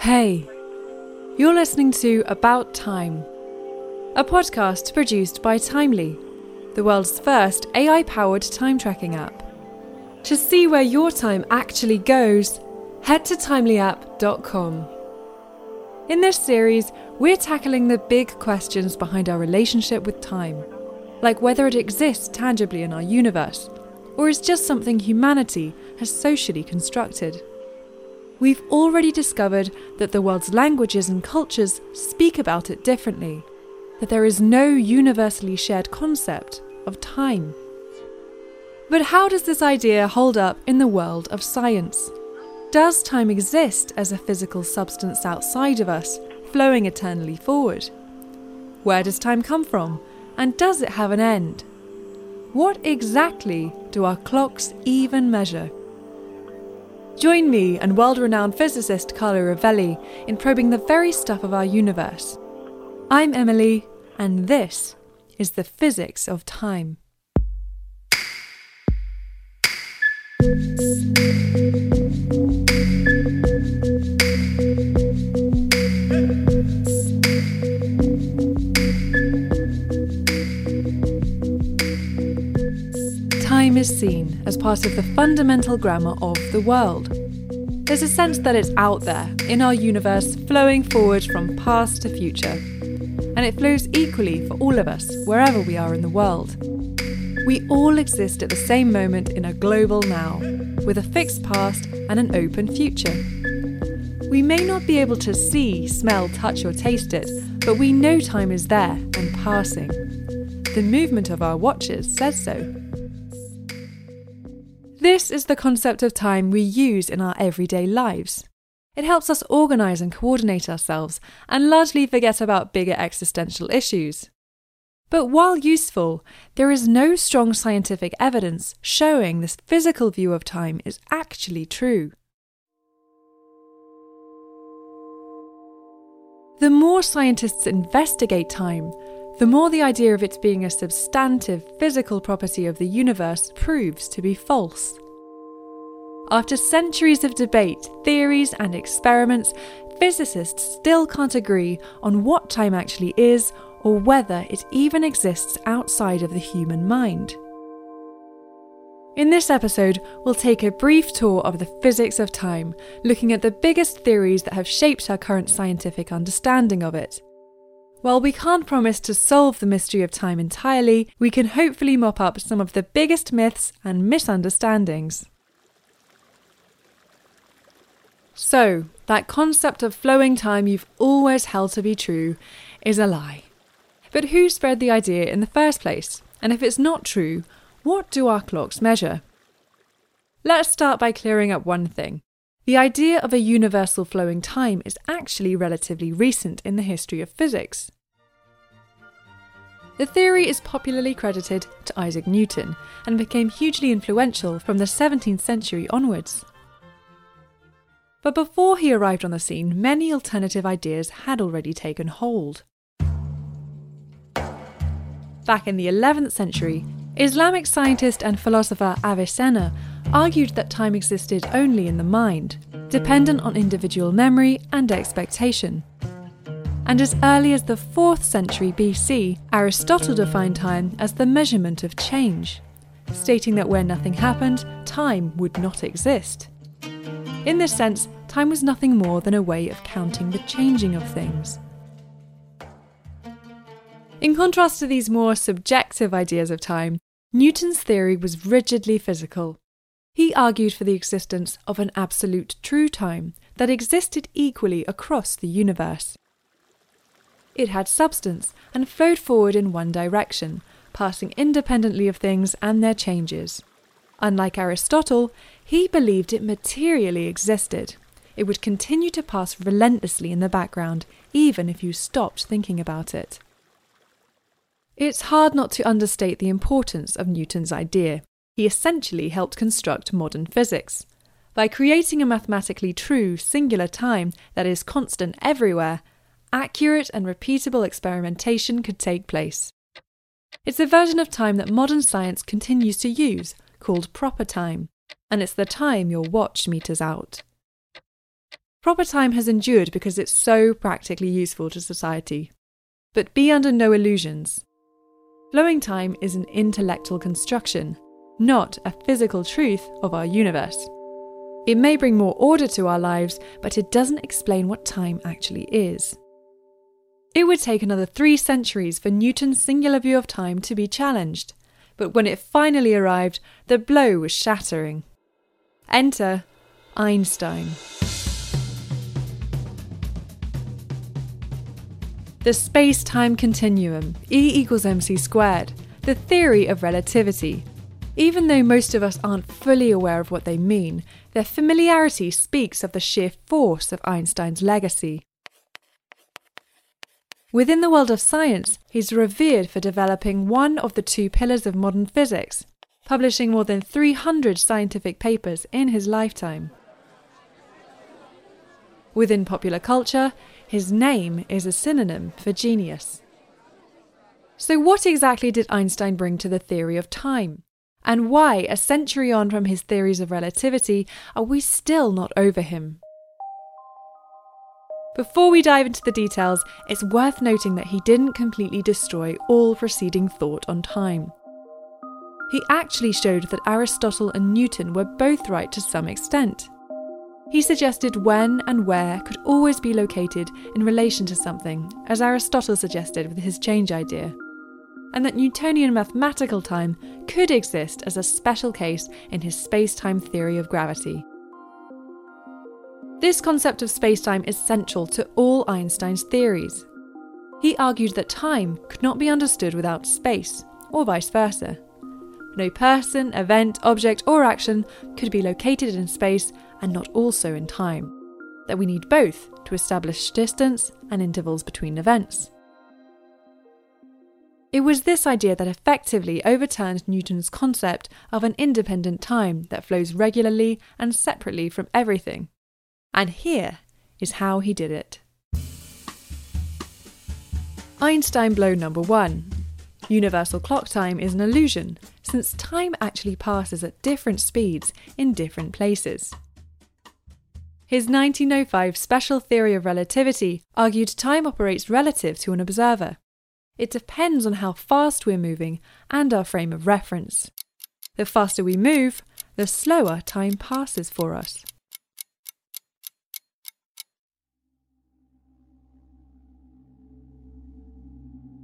Hey, you're listening to About Time, a podcast produced by Timely, the world's first AI powered time tracking app. To see where your time actually goes, head to timelyapp.com. In this series, we're tackling the big questions behind our relationship with time, like whether it exists tangibly in our universe, or is just something humanity has socially constructed. We've already discovered that the world's languages and cultures speak about it differently, that there is no universally shared concept of time. But how does this idea hold up in the world of science? Does time exist as a physical substance outside of us, flowing eternally forward? Where does time come from, and does it have an end? What exactly do our clocks even measure? Join me and world renowned physicist Carlo Rovelli in probing the very stuff of our universe. I'm Emily, and this is the physics of time. Is seen as part of the fundamental grammar of the world. There's a sense that it's out there, in our universe, flowing forward from past to future. And it flows equally for all of us, wherever we are in the world. We all exist at the same moment in a global now, with a fixed past and an open future. We may not be able to see, smell, touch, or taste it, but we know time is there and passing. The movement of our watches says so. This is the concept of time we use in our everyday lives. It helps us organise and coordinate ourselves and largely forget about bigger existential issues. But while useful, there is no strong scientific evidence showing this physical view of time is actually true. The more scientists investigate time, the more the idea of it being a substantive physical property of the universe proves to be false. After centuries of debate, theories, and experiments, physicists still can't agree on what time actually is or whether it even exists outside of the human mind. In this episode, we'll take a brief tour of the physics of time, looking at the biggest theories that have shaped our current scientific understanding of it. While we can't promise to solve the mystery of time entirely, we can hopefully mop up some of the biggest myths and misunderstandings. So, that concept of flowing time you've always held to be true is a lie. But who spread the idea in the first place? And if it's not true, what do our clocks measure? Let's start by clearing up one thing. The idea of a universal flowing time is actually relatively recent in the history of physics. The theory is popularly credited to Isaac Newton and became hugely influential from the 17th century onwards. But before he arrived on the scene, many alternative ideas had already taken hold. Back in the 11th century, Islamic scientist and philosopher Avicenna argued that time existed only in the mind, dependent on individual memory and expectation. And as early as the 4th century BC, Aristotle defined time as the measurement of change, stating that where nothing happened, time would not exist. In this sense, time was nothing more than a way of counting the changing of things. In contrast to these more subjective ideas of time, Newton's theory was rigidly physical. He argued for the existence of an absolute true time that existed equally across the universe. It had substance and flowed forward in one direction, passing independently of things and their changes. Unlike Aristotle, he believed it materially existed. It would continue to pass relentlessly in the background, even if you stopped thinking about it. It's hard not to understate the importance of Newton's idea. He essentially helped construct modern physics. By creating a mathematically true, singular time that is constant everywhere, accurate and repeatable experimentation could take place. It's a version of time that modern science continues to use, called proper time, and it's the time your watch meters out. Proper time has endured because it's so practically useful to society. But be under no illusions. Flowing time is an intellectual construction, not a physical truth of our universe. It may bring more order to our lives, but it doesn't explain what time actually is. It would take another three centuries for Newton's singular view of time to be challenged, but when it finally arrived, the blow was shattering. Enter Einstein. The space time continuum, E equals mc squared, the theory of relativity. Even though most of us aren't fully aware of what they mean, their familiarity speaks of the sheer force of Einstein's legacy. Within the world of science, he's revered for developing one of the two pillars of modern physics, publishing more than 300 scientific papers in his lifetime. Within popular culture, his name is a synonym for genius. So, what exactly did Einstein bring to the theory of time? And why, a century on from his theories of relativity, are we still not over him? Before we dive into the details, it's worth noting that he didn't completely destroy all preceding thought on time. He actually showed that Aristotle and Newton were both right to some extent. He suggested when and where could always be located in relation to something, as Aristotle suggested with his change idea, and that Newtonian mathematical time could exist as a special case in his space time theory of gravity. This concept of spacetime is central to all Einstein's theories. He argued that time could not be understood without space, or vice versa. No person, event, object, or action could be located in space and not also in time. That we need both to establish distance and intervals between events. It was this idea that effectively overturned Newton's concept of an independent time that flows regularly and separately from everything and here is how he did it. Einstein blow number one. Universal clock time is an illusion, since time actually passes at different speeds in different places. His 1905 special theory of relativity argued time operates relative to an observer. It depends on how fast we're moving and our frame of reference. The faster we move, the slower time passes for us.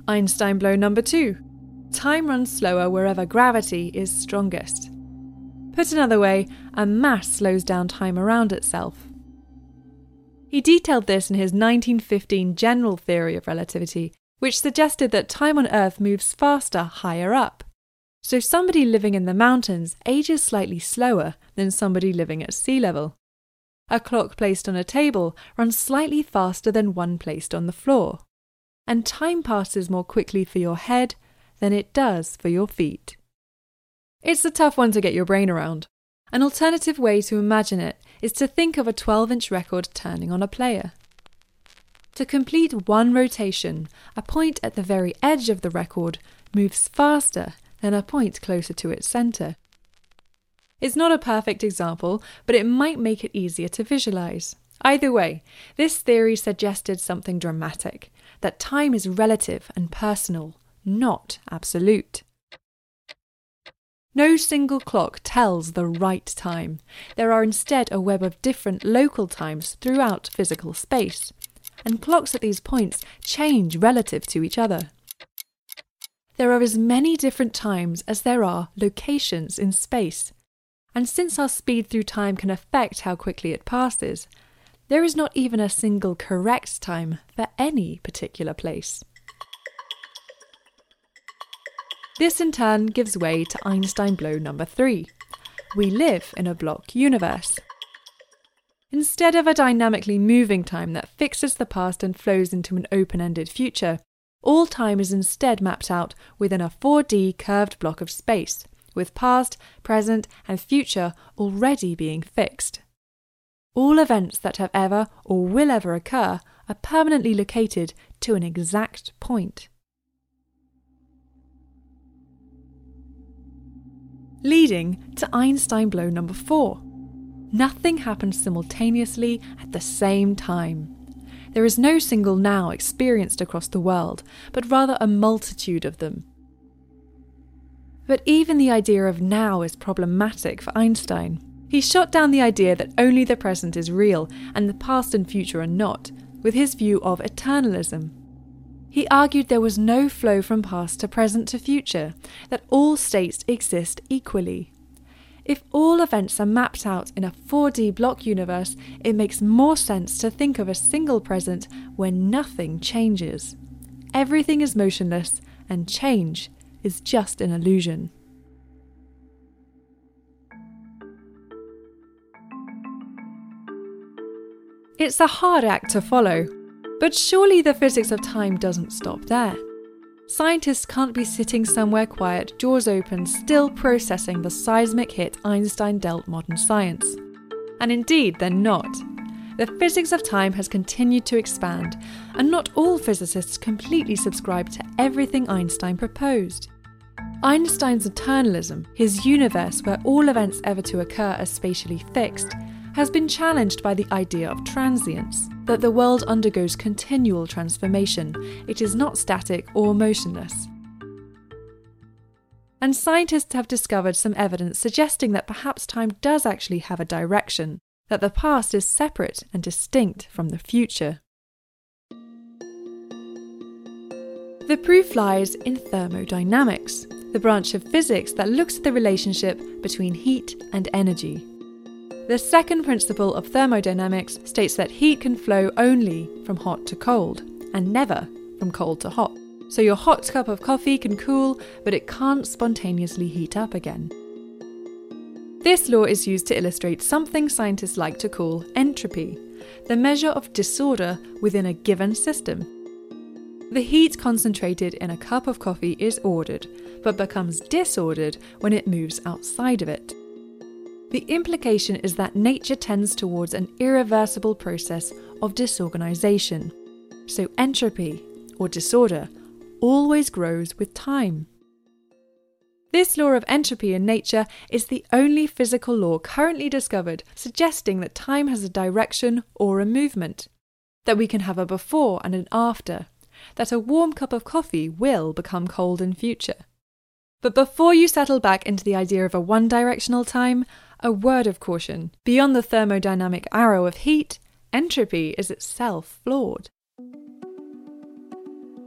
Einstein blow number two. Time runs slower wherever gravity is strongest. Put another way, a mass slows down time around itself. He detailed this in his 1915 general theory of relativity, which suggested that time on Earth moves faster higher up. So somebody living in the mountains ages slightly slower than somebody living at sea level. A clock placed on a table runs slightly faster than one placed on the floor and time passes more quickly for your head than it does for your feet. It's a tough one to get your brain around. An alternative way to imagine it is to think of a 12 inch record turning on a player. To complete one rotation, a point at the very edge of the record moves faster than a point closer to its centre. It's not a perfect example, but it might make it easier to visualize. Either way, this theory suggested something dramatic that time is relative and personal, not absolute. No single clock tells the right time. There are instead a web of different local times throughout physical space, and clocks at these points change relative to each other. There are as many different times as there are locations in space, and since our speed through time can affect how quickly it passes, there is not even a single correct time for any particular place. This in turn gives way to Einstein blow number three. We live in a block universe. Instead of a dynamically moving time that fixes the past and flows into an open ended future, all time is instead mapped out within a 4D curved block of space, with past, present, and future already being fixed. All events that have ever or will ever occur are permanently located to an exact point. Leading to Einstein blow number four. Nothing happens simultaneously at the same time. There is no single now experienced across the world, but rather a multitude of them. But even the idea of now is problematic for Einstein. He shot down the idea that only the present is real and the past and future are not, with his view of eternalism. He argued there was no flow from past to present to future, that all states exist equally. If all events are mapped out in a 4D block universe, it makes more sense to think of a single present where nothing changes. Everything is motionless, and change is just an illusion. It's a hard act to follow, but surely the physics of time doesn't stop there. Scientists can't be sitting somewhere quiet, jaws open, still processing the seismic hit Einstein dealt modern science. And indeed, they're not. The physics of time has continued to expand, and not all physicists completely subscribe to everything Einstein proposed. Einstein's eternalism, his universe where all events ever to occur are spatially fixed, has been challenged by the idea of transience, that the world undergoes continual transformation, it is not static or motionless. And scientists have discovered some evidence suggesting that perhaps time does actually have a direction, that the past is separate and distinct from the future. The proof lies in thermodynamics, the branch of physics that looks at the relationship between heat and energy. The second principle of thermodynamics states that heat can flow only from hot to cold, and never from cold to hot. So your hot cup of coffee can cool, but it can't spontaneously heat up again. This law is used to illustrate something scientists like to call entropy, the measure of disorder within a given system. The heat concentrated in a cup of coffee is ordered, but becomes disordered when it moves outside of it. The implication is that nature tends towards an irreversible process of disorganization. So entropy, or disorder, always grows with time. This law of entropy in nature is the only physical law currently discovered suggesting that time has a direction or a movement, that we can have a before and an after, that a warm cup of coffee will become cold in future. But before you settle back into the idea of a one directional time, a word of caution. Beyond the thermodynamic arrow of heat, entropy is itself flawed.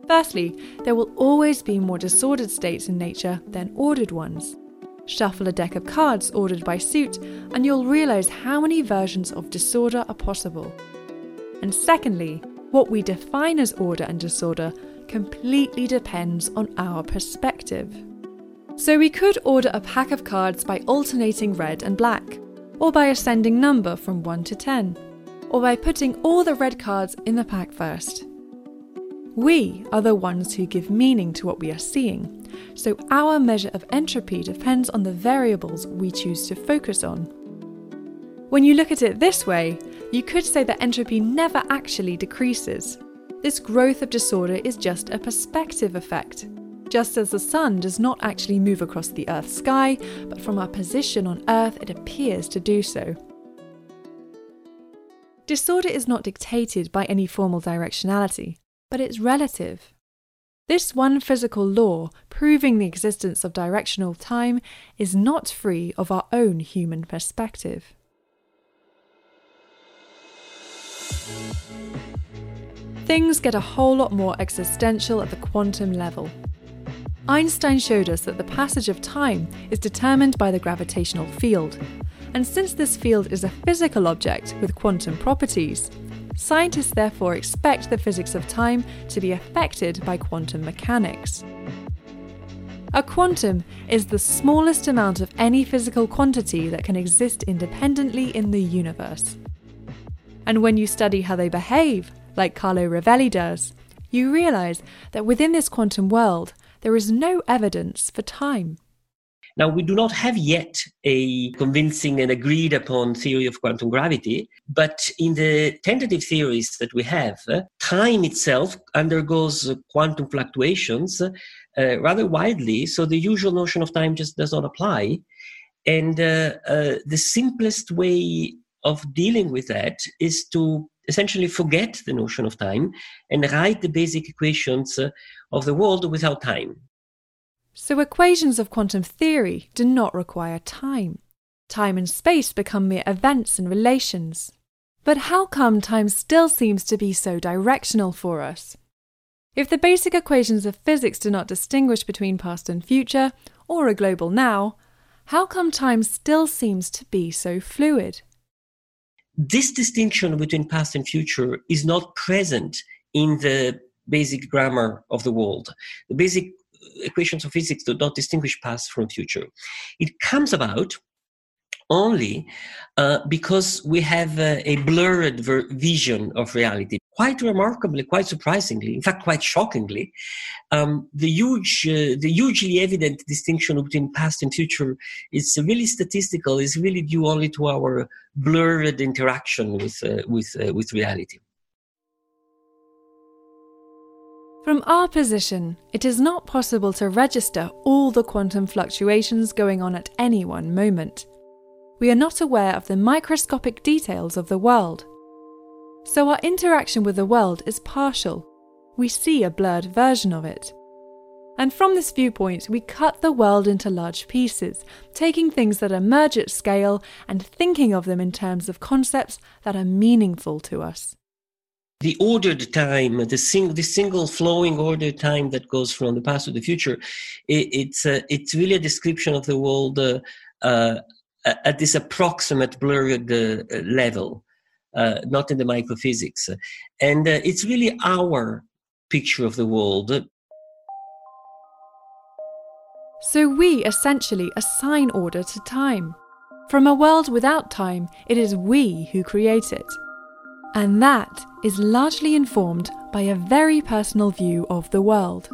Firstly, there will always be more disordered states in nature than ordered ones. Shuffle a deck of cards ordered by suit, and you'll realise how many versions of disorder are possible. And secondly, what we define as order and disorder completely depends on our perspective. So we could order a pack of cards by alternating red and black, or by ascending number from 1 to 10, or by putting all the red cards in the pack first. We are the ones who give meaning to what we are seeing, so our measure of entropy depends on the variables we choose to focus on. When you look at it this way, you could say that entropy never actually decreases. This growth of disorder is just a perspective effect just as the sun does not actually move across the Earth's sky, but from our position on Earth it appears to do so. Disorder is not dictated by any formal directionality, but it's relative. This one physical law, proving the existence of directional time, is not free of our own human perspective. Things get a whole lot more existential at the quantum level. Einstein showed us that the passage of time is determined by the gravitational field. And since this field is a physical object with quantum properties, scientists therefore expect the physics of time to be affected by quantum mechanics. A quantum is the smallest amount of any physical quantity that can exist independently in the universe. And when you study how they behave, like Carlo Rovelli does, you realize that within this quantum world, there is no evidence for time. Now, we do not have yet a convincing and agreed upon theory of quantum gravity, but in the tentative theories that we have, time itself undergoes quantum fluctuations uh, rather widely, so the usual notion of time just does not apply. And uh, uh, the simplest way of dealing with that is to essentially forget the notion of time and write the basic equations uh, of the world without time. So, equations of quantum theory do not require time. Time and space become mere events and relations. But how come time still seems to be so directional for us? If the basic equations of physics do not distinguish between past and future, or a global now, how come time still seems to be so fluid? This distinction between past and future is not present in the basic grammar of the world. The basic equations of physics do not distinguish past from future. It comes about only uh, because we have a blurred ver- vision of reality. Quite remarkably, quite surprisingly, in fact, quite shockingly, um, the huge, uh, the hugely evident distinction between past and future is really statistical. is really due only to our blurred interaction with uh, with uh, with reality. From our position, it is not possible to register all the quantum fluctuations going on at any one moment. We are not aware of the microscopic details of the world. So our interaction with the world is partial. We see a blurred version of it. And from this viewpoint, we cut the world into large pieces, taking things that emerge at scale and thinking of them in terms of concepts that are meaningful to us the ordered time, the, sing, the single flowing ordered time that goes from the past to the future, it, it's uh, it's really a description of the world uh, uh, at this approximate blurred uh, level, not in the microphysics, and uh, it's really our picture of the world. So we essentially assign order to time. From a world without time, it is we who create it. And that is largely informed by a very personal view of the world.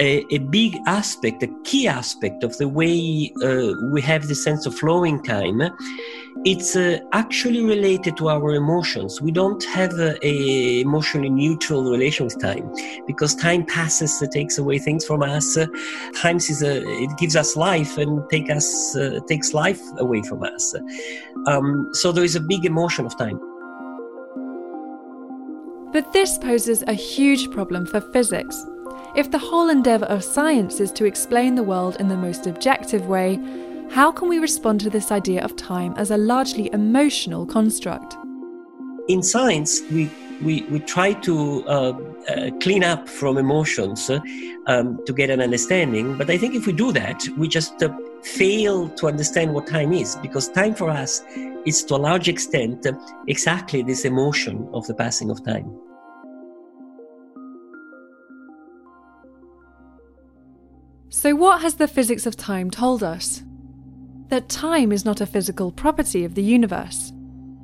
A, a, big aspect, a key aspect of the way uh, we have the sense of flowing time it's uh, actually related to our emotions. We don't have a, a, emotionally neutral relation with time because time passes, it takes away things from us. Uh, time is a, it gives us life and take us uh, takes life away from us. Um, so there is a big emotion of time. But this poses a huge problem for physics. If the whole endeavour of science is to explain the world in the most objective way, how can we respond to this idea of time as a largely emotional construct? In science, we we, we try to uh, uh, clean up from emotions uh, um, to get an understanding. But I think if we do that, we just uh, fail to understand what time is, because time for us is to a large extent uh, exactly this emotion of the passing of time. So, what has the physics of time told us? that time is not a physical property of the universe,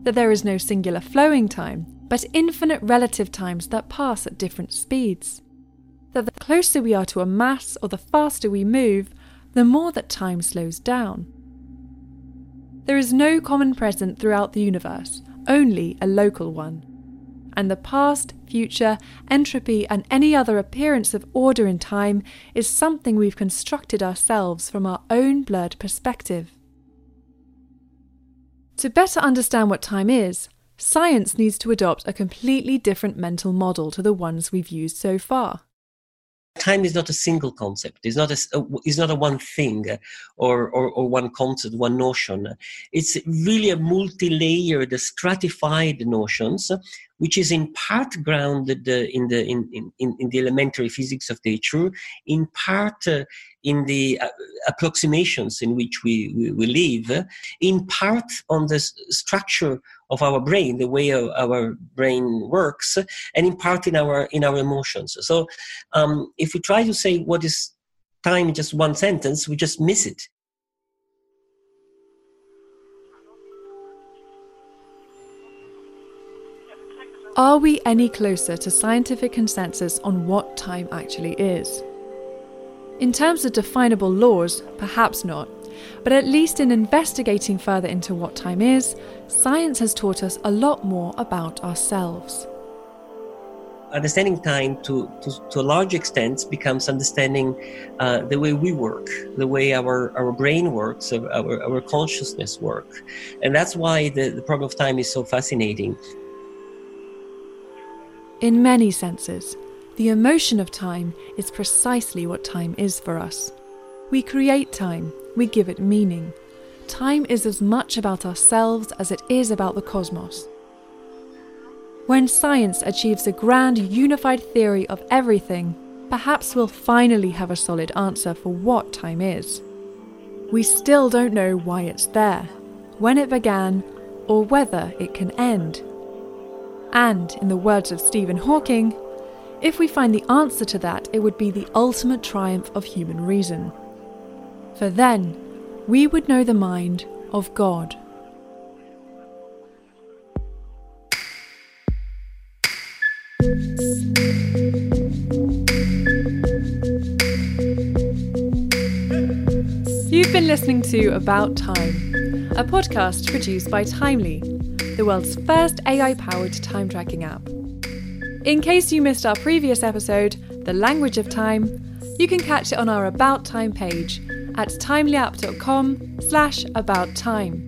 that there is no singular flowing time, but infinite relative times that pass at different speeds, that the closer we are to a mass or the faster we move, the more that time slows down. There is no common present throughout the universe, only a local one. And the past, future, entropy, and any other appearance of order in time is something we've constructed ourselves from our own blurred perspective. To better understand what time is, science needs to adopt a completely different mental model to the ones we've used so far. Time is not a single concept. It's not a, uh, it's not a one thing uh, or, or, or one concept, one notion. It's really a multi-layered, stratified notions, which is in part grounded in the in, in, in the elementary physics of nature, in part uh, in the uh, approximations in which we, we, we, live, in part on the structure of our brain, the way our brain works, and in part in our in our emotions. So, um, if we try to say what is time in just one sentence, we just miss it. Are we any closer to scientific consensus on what time actually is? In terms of definable laws, perhaps not, but at least in investigating further into what time is, science has taught us a lot more about ourselves. understanding time to, to, to a large extent becomes understanding uh, the way we work, the way our, our brain works, our, our consciousness work. And that's why the, the problem of time is so fascinating. In many senses, the emotion of time is precisely what time is for us. We create time, we give it meaning. Time is as much about ourselves as it is about the cosmos. When science achieves a grand unified theory of everything, perhaps we'll finally have a solid answer for what time is. We still don't know why it's there, when it began, or whether it can end. And, in the words of Stephen Hawking, if we find the answer to that, it would be the ultimate triumph of human reason. For then, we would know the mind of God. You've been listening to About Time, a podcast produced by Timely, the world's first AI powered time tracking app. In case you missed our previous episode, The Language of Time, you can catch it on our About Time page at timelyapp.com slash about time.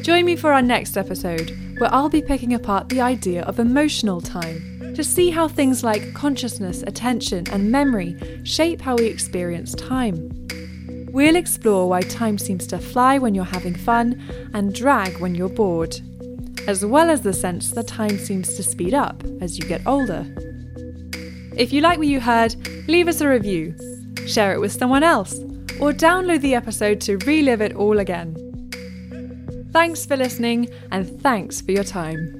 Join me for our next episode, where I'll be picking apart the idea of emotional time to see how things like consciousness, attention, and memory shape how we experience time. We'll explore why time seems to fly when you're having fun and drag when you're bored, as well as the sense that time seems to speed up as you get older. If you like what you heard, leave us a review, share it with someone else, or download the episode to relive it all again. Thanks for listening, and thanks for your time.